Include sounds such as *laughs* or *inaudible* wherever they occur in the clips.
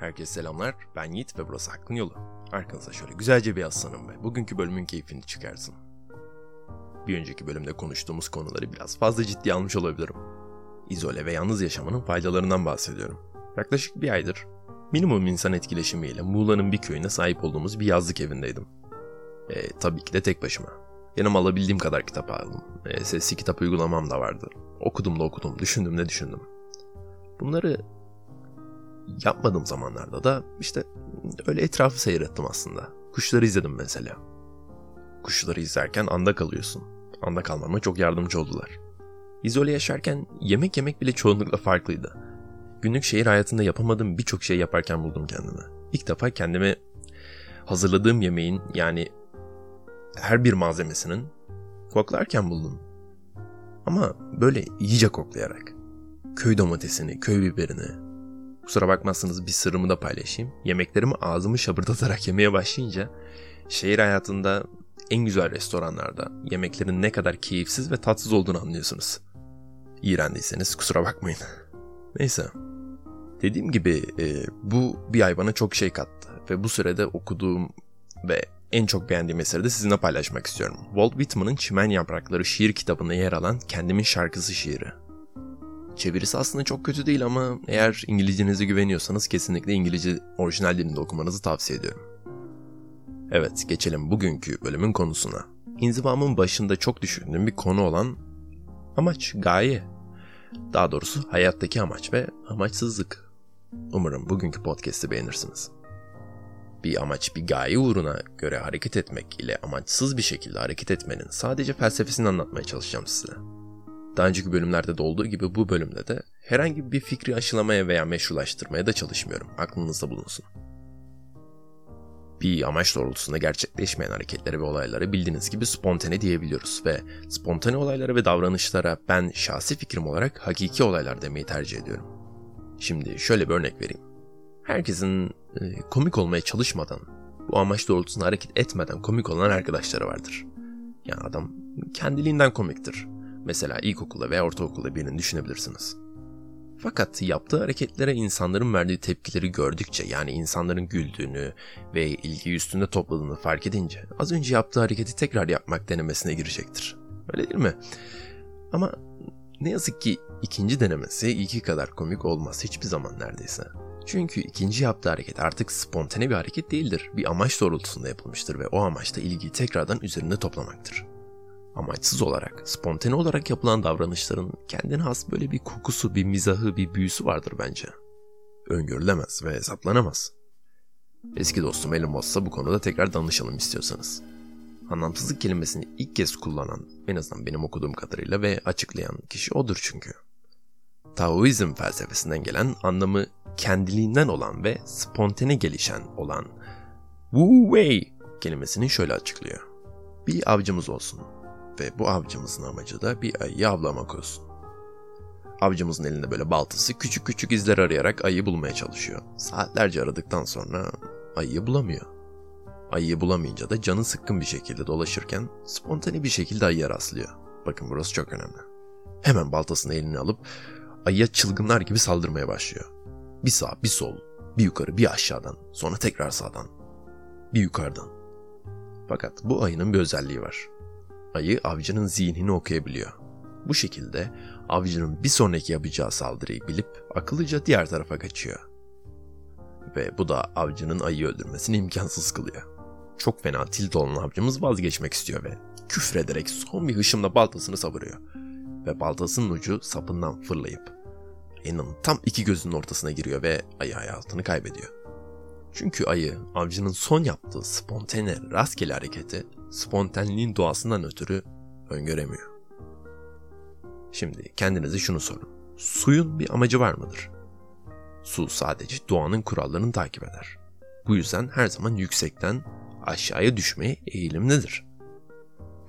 Herkese selamlar. Ben Yiğit ve burası Hakkın Yolu. Arkanıza şöyle güzelce bir aslanım ve bugünkü bölümün keyfini çıkarsın. Bir önceki bölümde konuştuğumuz konuları biraz fazla ciddi almış olabilirim. İzole ve yalnız yaşamanın faydalarından bahsediyorum. Yaklaşık bir aydır minimum insan etkileşimiyle Muğla'nın bir köyüne sahip olduğumuz bir yazlık evindeydim. E, tabii ki de tek başıma. Yanıma alabildiğim kadar kitap aldım. E, sesli kitap uygulamam da vardı. Okudum da okudum, düşündüm de düşündüm. Bunları yapmadığım zamanlarda da işte öyle etrafı seyrettim aslında. Kuşları izledim mesela. Kuşları izlerken anda kalıyorsun. Anda kalmama çok yardımcı oldular. İzole yaşarken yemek yemek bile çoğunlukla farklıydı. Günlük şehir hayatında yapamadığım birçok şey yaparken buldum kendimi. İlk defa kendimi hazırladığım yemeğin yani her bir malzemesinin koklarken buldum. Ama böyle iyice koklayarak. Köy domatesini, köy biberini, Kusura bakmazsınız bir sırrımı da paylaşayım. Yemeklerimi ağzımı şabırdatarak *laughs* yemeye başlayınca şehir hayatında en güzel restoranlarda yemeklerin ne kadar keyifsiz ve tatsız olduğunu anlıyorsunuz. İğrendiyseniz kusura bakmayın. *laughs* Neyse. Dediğim gibi e, bu bir ay bana çok şey kattı ve bu sürede okuduğum ve en çok beğendiğim eseri de sizinle paylaşmak istiyorum. Walt Whitman'ın Çimen Yaprakları şiir kitabında yer alan Kendimin Şarkısı şiiri. Çevirisi aslında çok kötü değil ama eğer İngilizcenize güveniyorsanız kesinlikle İngilizce orijinal dilinde okumanızı tavsiye ediyorum. Evet, geçelim bugünkü bölümün konusuna. İnzivamın başında çok düşündüğüm bir konu olan amaç, gaye. Daha doğrusu hayattaki amaç ve amaçsızlık. Umarım bugünkü podcast'i beğenirsiniz. Bir amaç, bir gaye uğruna göre hareket etmek ile amaçsız bir şekilde hareket etmenin sadece felsefesini anlatmaya çalışacağım size. Daha önceki bölümlerde de olduğu gibi bu bölümde de herhangi bir fikri aşılamaya veya meşrulaştırmaya da çalışmıyorum. Aklınızda bulunsun. Bir amaç doğrultusunda gerçekleşmeyen hareketlere ve olaylara bildiğiniz gibi spontane diyebiliyoruz ve spontane olaylara ve davranışlara ben şahsi fikrim olarak hakiki olaylar demeyi tercih ediyorum. Şimdi şöyle bir örnek vereyim. Herkesin e, komik olmaya çalışmadan, bu amaç doğrultusunda hareket etmeden komik olan arkadaşları vardır. Yani adam kendiliğinden komiktir Mesela ilkokulda veya ortaokulda birini düşünebilirsiniz. Fakat yaptığı hareketlere insanların verdiği tepkileri gördükçe yani insanların güldüğünü ve ilgi üstünde topladığını fark edince az önce yaptığı hareketi tekrar yapmak denemesine girecektir. Öyle değil mi? Ama ne yazık ki ikinci denemesi ilki kadar komik olmaz hiçbir zaman neredeyse. Çünkü ikinci yaptığı hareket artık spontane bir hareket değildir. Bir amaç doğrultusunda yapılmıştır ve o amaç da ilgiyi tekrardan üzerinde toplamaktır amaçsız olarak, spontane olarak yapılan davranışların kendine has böyle bir kokusu, bir mizahı, bir büyüsü vardır bence. Öngörülemez ve hesaplanamaz. Eski dostum Elon Musk'a bu konuda tekrar danışalım istiyorsanız. Anlamsızlık kelimesini ilk kez kullanan, en azından benim okuduğum kadarıyla ve açıklayan kişi odur çünkü. Taoizm felsefesinden gelen anlamı kendiliğinden olan ve spontane gelişen olan Wu Wei kelimesini şöyle açıklıyor. Bir avcımız olsun ve bu avcımızın amacı da bir ayıyı avlamak olsun. Avcımızın elinde böyle baltası küçük küçük izler arayarak ayıyı bulmaya çalışıyor. Saatlerce aradıktan sonra ayıyı bulamıyor. Ayıyı bulamayınca da canı sıkkın bir şekilde dolaşırken spontane bir şekilde ayıya rastlıyor. Bakın burası çok önemli. Hemen baltasını eline alıp ayıya çılgınlar gibi saldırmaya başlıyor. Bir sağ, bir sol, bir yukarı, bir aşağıdan, sonra tekrar sağdan, bir yukarıdan. Fakat bu ayının bir özelliği var ayı avcının zihnini okuyabiliyor. Bu şekilde avcının bir sonraki yapacağı saldırıyı bilip akıllıca diğer tarafa kaçıyor. Ve bu da avcının ayıyı öldürmesini imkansız kılıyor. Çok fena tilt olan avcımız vazgeçmek istiyor ve küfrederek son bir hışımla baltasını savuruyor. Ve baltasının ucu sapından fırlayıp ayının tam iki gözünün ortasına giriyor ve ayı hayatını kaybediyor. Çünkü ayı avcının son yaptığı spontane rastgele hareketi spontaneliğin doğasından ötürü öngöremiyor. Şimdi kendinize şunu sorun. Suyun bir amacı var mıdır? Su sadece doğanın kurallarını takip eder. Bu yüzden her zaman yüksekten aşağıya düşmeye eğilimlidir.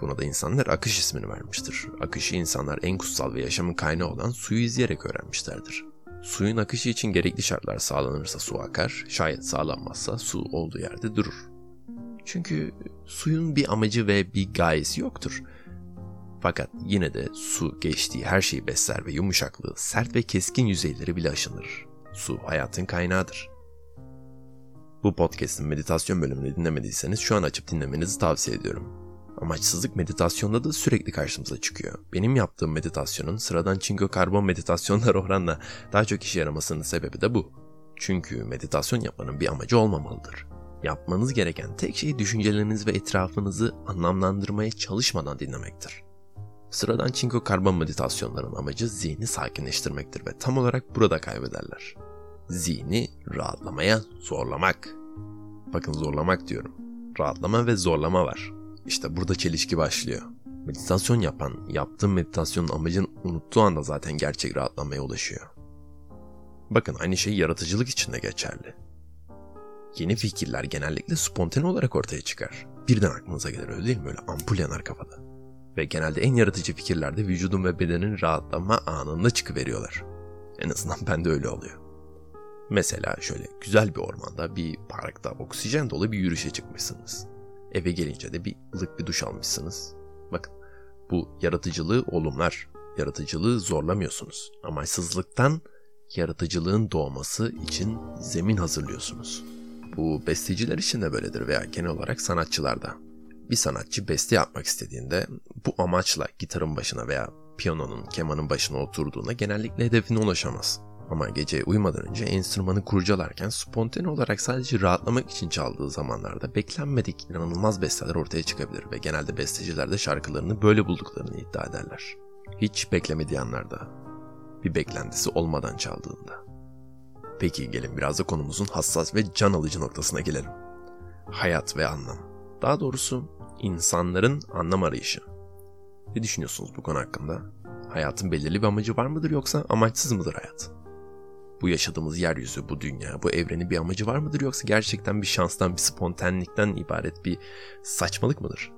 Buna da insanlar akış ismini vermiştir. Akışı insanlar en kutsal ve yaşamın kaynağı olan suyu izleyerek öğrenmişlerdir. Suyun akışı için gerekli şartlar sağlanırsa su akar, şayet sağlanmazsa su olduğu yerde durur. Çünkü suyun bir amacı ve bir gayesi yoktur. Fakat yine de su geçtiği her şeyi besler ve yumuşaklığı, sert ve keskin yüzeyleri bile aşınır. Su hayatın kaynağıdır. Bu podcast'in meditasyon bölümünü dinlemediyseniz şu an açıp dinlemenizi tavsiye ediyorum. Amaçsızlık meditasyonda da sürekli karşımıza çıkıyor. Benim yaptığım meditasyonun sıradan çinko karbon meditasyonlar *laughs* oranla daha çok işe yaramasının sebebi de bu. Çünkü meditasyon yapmanın bir amacı olmamalıdır. Yapmanız gereken tek şey düşünceleriniz ve etrafınızı anlamlandırmaya çalışmadan dinlemektir. Sıradan çinko karbon meditasyonların amacı zihni sakinleştirmektir ve tam olarak burada kaybederler. Zihni rahatlamaya zorlamak. Bakın zorlamak diyorum. Rahatlama ve zorlama var. İşte burada çelişki başlıyor. Meditasyon yapan, yaptığı meditasyonun amacını unuttuğu anda zaten gerçek rahatlamaya ulaşıyor. Bakın aynı şey yaratıcılık için de geçerli. Yeni fikirler genellikle spontane olarak ortaya çıkar. Birden aklınıza gelir öyle değil mi? Böyle ampul yanar kafada. Ve genelde en yaratıcı fikirler de vücudun ve bedenin rahatlama anında çıkıveriyorlar. En azından *laughs* bende öyle oluyor. Mesela şöyle güzel bir ormanda, bir parkta oksijen dolu bir yürüyüşe çıkmışsınız. Eve gelince de bir ılık bir duş almışsınız. Bakın bu yaratıcılığı olumlar. Yaratıcılığı zorlamıyorsunuz. Amaçsızlıktan yaratıcılığın doğması için zemin hazırlıyorsunuz. Bu besteciler için de böyledir veya genel olarak sanatçılarda. Bir sanatçı beste yapmak istediğinde bu amaçla gitarın başına veya piyanonun, kemanın başına oturduğunda genellikle hedefine ulaşamaz. Ama gece uyumadan önce enstrümanı kurcalarken spontane olarak sadece rahatlamak için çaldığı zamanlarda beklenmedik inanılmaz besteler ortaya çıkabilir ve genelde besteciler de şarkılarını böyle bulduklarını iddia ederler. Hiç beklemediği anlarda, bir beklentisi olmadan çaldığında. Peki gelin biraz da konumuzun hassas ve can alıcı noktasına gelelim. Hayat ve anlam. Daha doğrusu insanların anlam arayışı. Ne düşünüyorsunuz bu konu hakkında? Hayatın belirli bir amacı var mıdır yoksa amaçsız mıdır hayat? Bu yaşadığımız yeryüzü, bu dünya, bu evrenin bir amacı var mıdır yoksa gerçekten bir şanstan, bir spontanlikten ibaret bir saçmalık mıdır?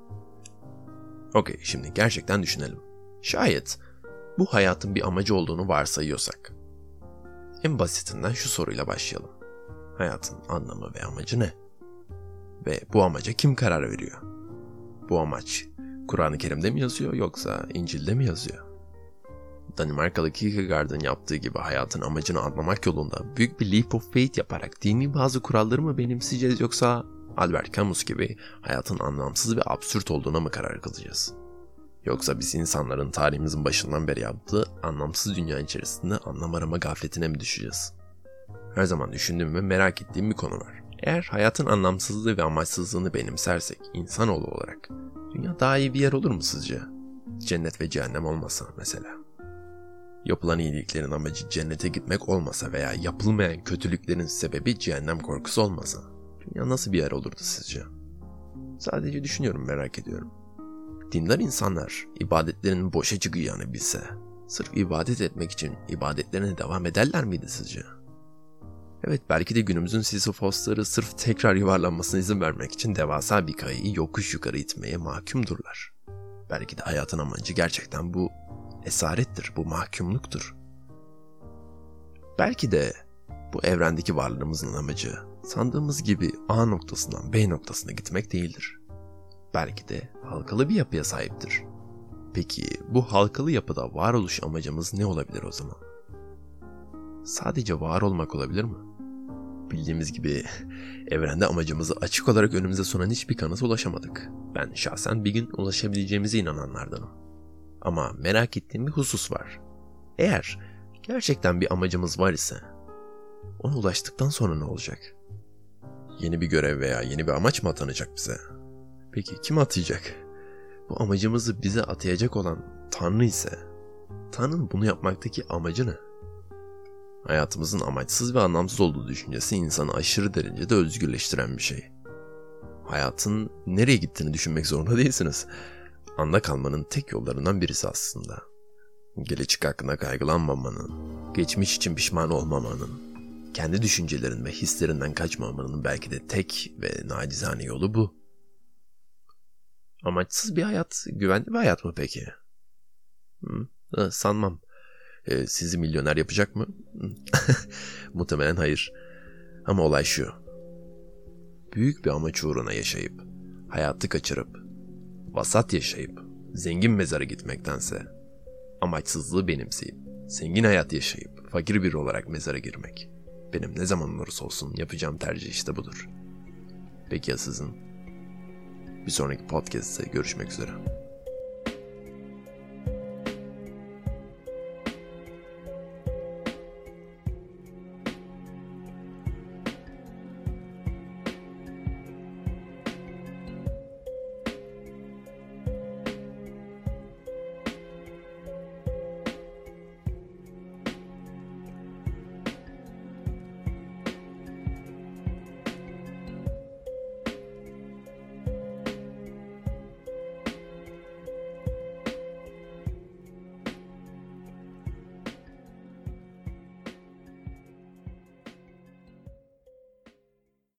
Okey, şimdi gerçekten düşünelim. Şayet bu hayatın bir amacı olduğunu varsayıyorsak, en basitinden şu soruyla başlayalım. Hayatın anlamı ve amacı ne? Ve bu amaca kim karar veriyor? Bu amaç Kur'an-ı Kerim'de mi yazıyor yoksa İncil'de mi yazıyor? Danimarkalı Kierkegaard'ın yaptığı gibi hayatın amacını anlamak yolunda büyük bir leap of faith yaparak dini bazı kuralları mı benimseyeceğiz yoksa Albert Camus gibi hayatın anlamsız ve absürt olduğuna mı karar kılacağız? Yoksa biz insanların tarihimizin başından beri yaptığı anlamsız dünya içerisinde anlam arama gafletine mi düşeceğiz? Her zaman düşündüğüm ve merak ettiğim bir konu var. Eğer hayatın anlamsızlığı ve amaçsızlığını benimsersek insanoğlu olarak dünya daha iyi bir yer olur mu sizce? Cennet ve cehennem olmasa mesela. Yapılan iyiliklerin amacı cennete gitmek olmasa veya yapılmayan kötülüklerin sebebi cehennem korkusu olmasa dünya nasıl bir yer olurdu sizce? Sadece düşünüyorum merak ediyorum. Dindar insanlar ibadetlerinin boşa çıkacağını bilse sırf ibadet etmek için ibadetlerine devam ederler miydi sizce? Evet belki de günümüzün Sisyphosları sırf tekrar yuvarlanmasına izin vermek için devasa bir kayayı yokuş yukarı itmeye mahkumdurlar. Belki de hayatın amacı gerçekten bu esarettir, bu mahkumluktur. Belki de bu evrendeki varlığımızın amacı sandığımız gibi A noktasından B noktasına gitmek değildir. Belki de halkalı bir yapıya sahiptir. Peki bu halkalı yapıda varoluş amacımız ne olabilir o zaman? Sadece var olmak olabilir mi? Bildiğimiz gibi *laughs* evrende amacımızı açık olarak önümüze sunan hiçbir kanıta ulaşamadık. Ben şahsen bir gün ulaşabileceğimize inananlardanım. Ama merak ettiğim bir husus var. Eğer gerçekten bir amacımız var ise ona ulaştıktan sonra ne olacak? Yeni bir görev veya yeni bir amaç mı atanacak bize? Peki kim atayacak? Bu amacımızı bize atayacak olan Tanrı ise Tanrı'nın bunu yapmaktaki amacı ne? Hayatımızın amaçsız ve anlamsız olduğu düşüncesi insanı aşırı derecede özgürleştiren bir şey. Hayatın nereye gittiğini düşünmek zorunda değilsiniz anda kalmanın tek yollarından birisi aslında. Gelecek hakkında kaygılanmamanın, geçmiş için pişman olmamanın, kendi düşüncelerin ve hislerinden kaçmamanın belki de tek ve nacizane yolu bu. Amaçsız bir hayat, güvenli bir hayat mı peki? Hı, sanmam. Ee, sizi milyoner yapacak mı? *laughs* Muhtemelen hayır. Ama olay şu. Büyük bir amaç uğruna yaşayıp, hayatı kaçırıp, vasat yaşayıp zengin mezara gitmektense amaçsızlığı benimseyip zengin hayat yaşayıp fakir biri olarak mezara girmek Benim ne zaman olursa olsun yapacağım tercih işte budur. Peki ya sizin? Bir sonraki podcast'te görüşmek üzere.